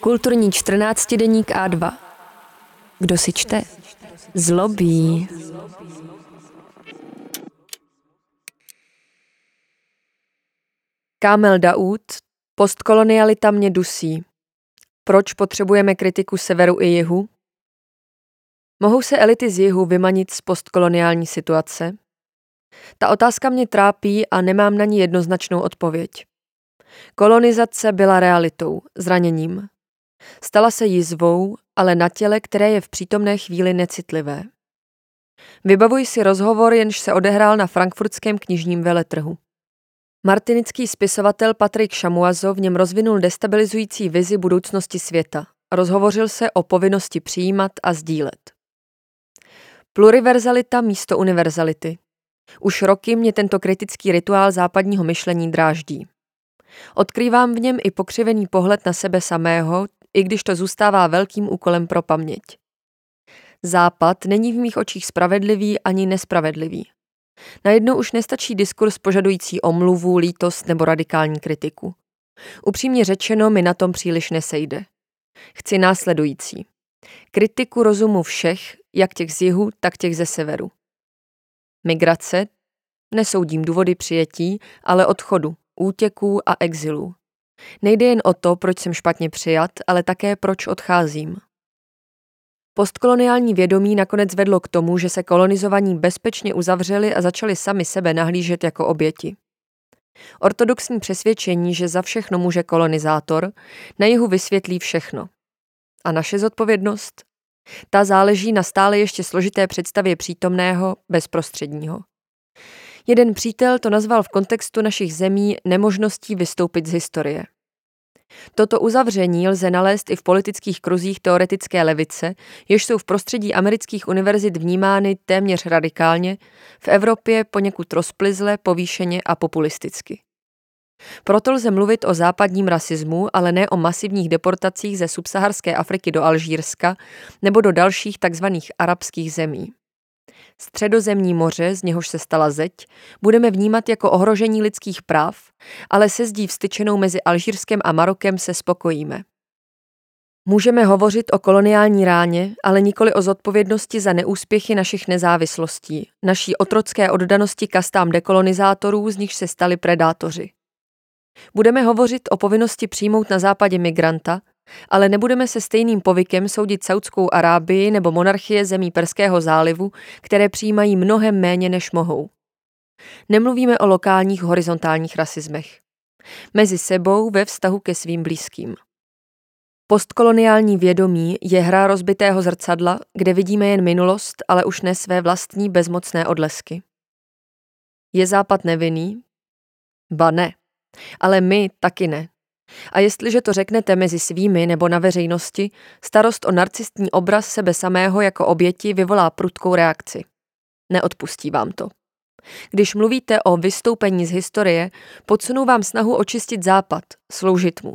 Kulturní 14 deník A2. Kdo si čte? Zlobí. Kámel Daud, postkolonialita mě dusí. Proč potřebujeme kritiku severu i jihu? Mohou se elity z jihu vymanit z postkoloniální situace? Ta otázka mě trápí a nemám na ní jednoznačnou odpověď. Kolonizace byla realitou, zraněním. Stala se jizvou, ale na těle, které je v přítomné chvíli necitlivé. Vybavuji si rozhovor, jenž se odehrál na frankfurtském knižním veletrhu. Martinický spisovatel Patrik Šamuazo v něm rozvinul destabilizující vizi budoucnosti světa. Rozhovořil se o povinnosti přijímat a sdílet. Pluriverzalita místo univerzality. Už roky mě tento kritický rituál západního myšlení dráždí. Odkrývám v něm i pokřivený pohled na sebe samého, i když to zůstává velkým úkolem pro paměť. Západ není v mých očích spravedlivý ani nespravedlivý. Najednou už nestačí diskurs požadující omluvu, lítost nebo radikální kritiku. Upřímně řečeno mi na tom příliš nesejde. Chci následující. Kritiku rozumu všech, jak těch z jihu, tak těch ze severu. Migrace, nesoudím důvody přijetí, ale odchodu, útěků a exilů. Nejde jen o to, proč jsem špatně přijat, ale také proč odcházím. Postkoloniální vědomí nakonec vedlo k tomu, že se kolonizovaní bezpečně uzavřeli a začali sami sebe nahlížet jako oběti. Ortodoxní přesvědčení, že za všechno může kolonizátor, na jihu vysvětlí všechno. A naše zodpovědnost? Ta záleží na stále ještě složité představě přítomného, bezprostředního. Jeden přítel to nazval v kontextu našich zemí nemožností vystoupit z historie. Toto uzavření lze nalézt i v politických kruzích teoretické levice, jež jsou v prostředí amerických univerzit vnímány téměř radikálně, v Evropě poněkud rozplizle, povýšeně a populisticky. Proto lze mluvit o západním rasismu, ale ne o masivních deportacích ze subsaharské Afriky do Alžírska nebo do dalších tzv. arabských zemí. Středozemní moře, z něhož se stala zeď, budeme vnímat jako ohrožení lidských práv, ale se zdí vstyčenou mezi Alžírskem a Marokem se spokojíme. Můžeme hovořit o koloniální ráně, ale nikoli o zodpovědnosti za neúspěchy našich nezávislostí, naší otrocké oddanosti kastám dekolonizátorů, z nich se stali predátoři. Budeme hovořit o povinnosti přijmout na západě migranta, ale nebudeme se stejným povykem soudit Saudskou Arábii nebo monarchie zemí Perského zálivu, které přijímají mnohem méně než mohou. Nemluvíme o lokálních horizontálních rasismech. Mezi sebou ve vztahu ke svým blízkým. Postkoloniální vědomí je hra rozbitého zrcadla, kde vidíme jen minulost, ale už ne své vlastní bezmocné odlesky. Je západ nevinný? Ba ne. Ale my taky ne. A jestliže to řeknete mezi svými nebo na veřejnosti, starost o narcistní obraz sebe samého jako oběti vyvolá prudkou reakci. Neodpustí vám to. Když mluvíte o vystoupení z historie, podsunou vám snahu očistit západ, sloužit mu.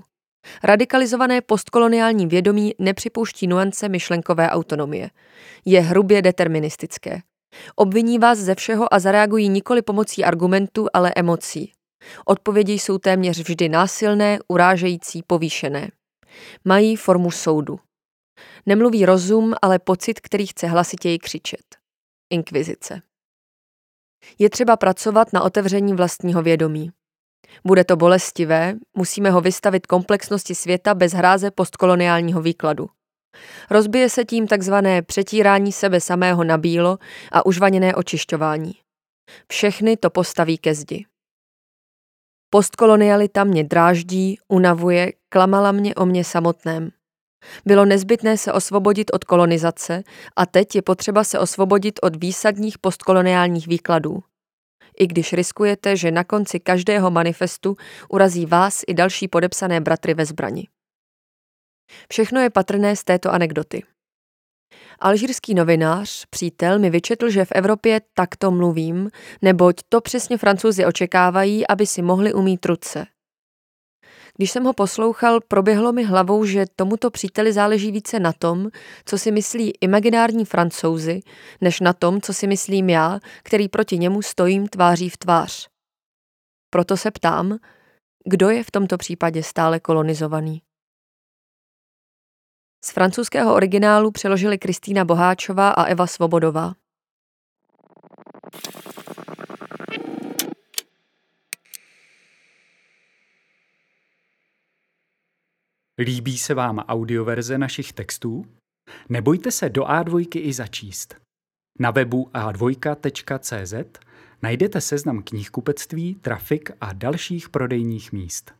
Radikalizované postkoloniální vědomí nepřipouští nuance myšlenkové autonomie. Je hrubě deterministické. Obviní vás ze všeho a zareagují nikoli pomocí argumentů, ale emocí. Odpovědi jsou téměř vždy násilné, urážející, povýšené. Mají formu soudu. Nemluví rozum, ale pocit, který chce hlasitěji křičet. Inkvizice. Je třeba pracovat na otevření vlastního vědomí. Bude to bolestivé, musíme ho vystavit komplexnosti světa bez hráze postkoloniálního výkladu. Rozbije se tím takzvané přetírání sebe samého na bílo a užvaněné očišťování. Všechny to postaví ke zdi. Postkolonialita mě dráždí, unavuje, klamala mě o mě samotném. Bylo nezbytné se osvobodit od kolonizace a teď je potřeba se osvobodit od výsadních postkoloniálních výkladů. I když riskujete, že na konci každého manifestu urazí vás i další podepsané bratry ve zbrani. Všechno je patrné z této anekdoty. Alžírský novinář, přítel, mi vyčetl, že v Evropě takto mluvím, neboť to přesně francouzi očekávají, aby si mohli umít ruce. Když jsem ho poslouchal, proběhlo mi hlavou, že tomuto příteli záleží více na tom, co si myslí imaginární francouzi, než na tom, co si myslím já, který proti němu stojím tváří v tvář. Proto se ptám, kdo je v tomto případě stále kolonizovaný. Z francouzského originálu přeložili Kristýna Boháčová a Eva Svobodová. Líbí se vám audioverze našich textů? Nebojte se do A2 i začíst. Na webu a2.cz najdete seznam knihkupectví, trafik a dalších prodejních míst.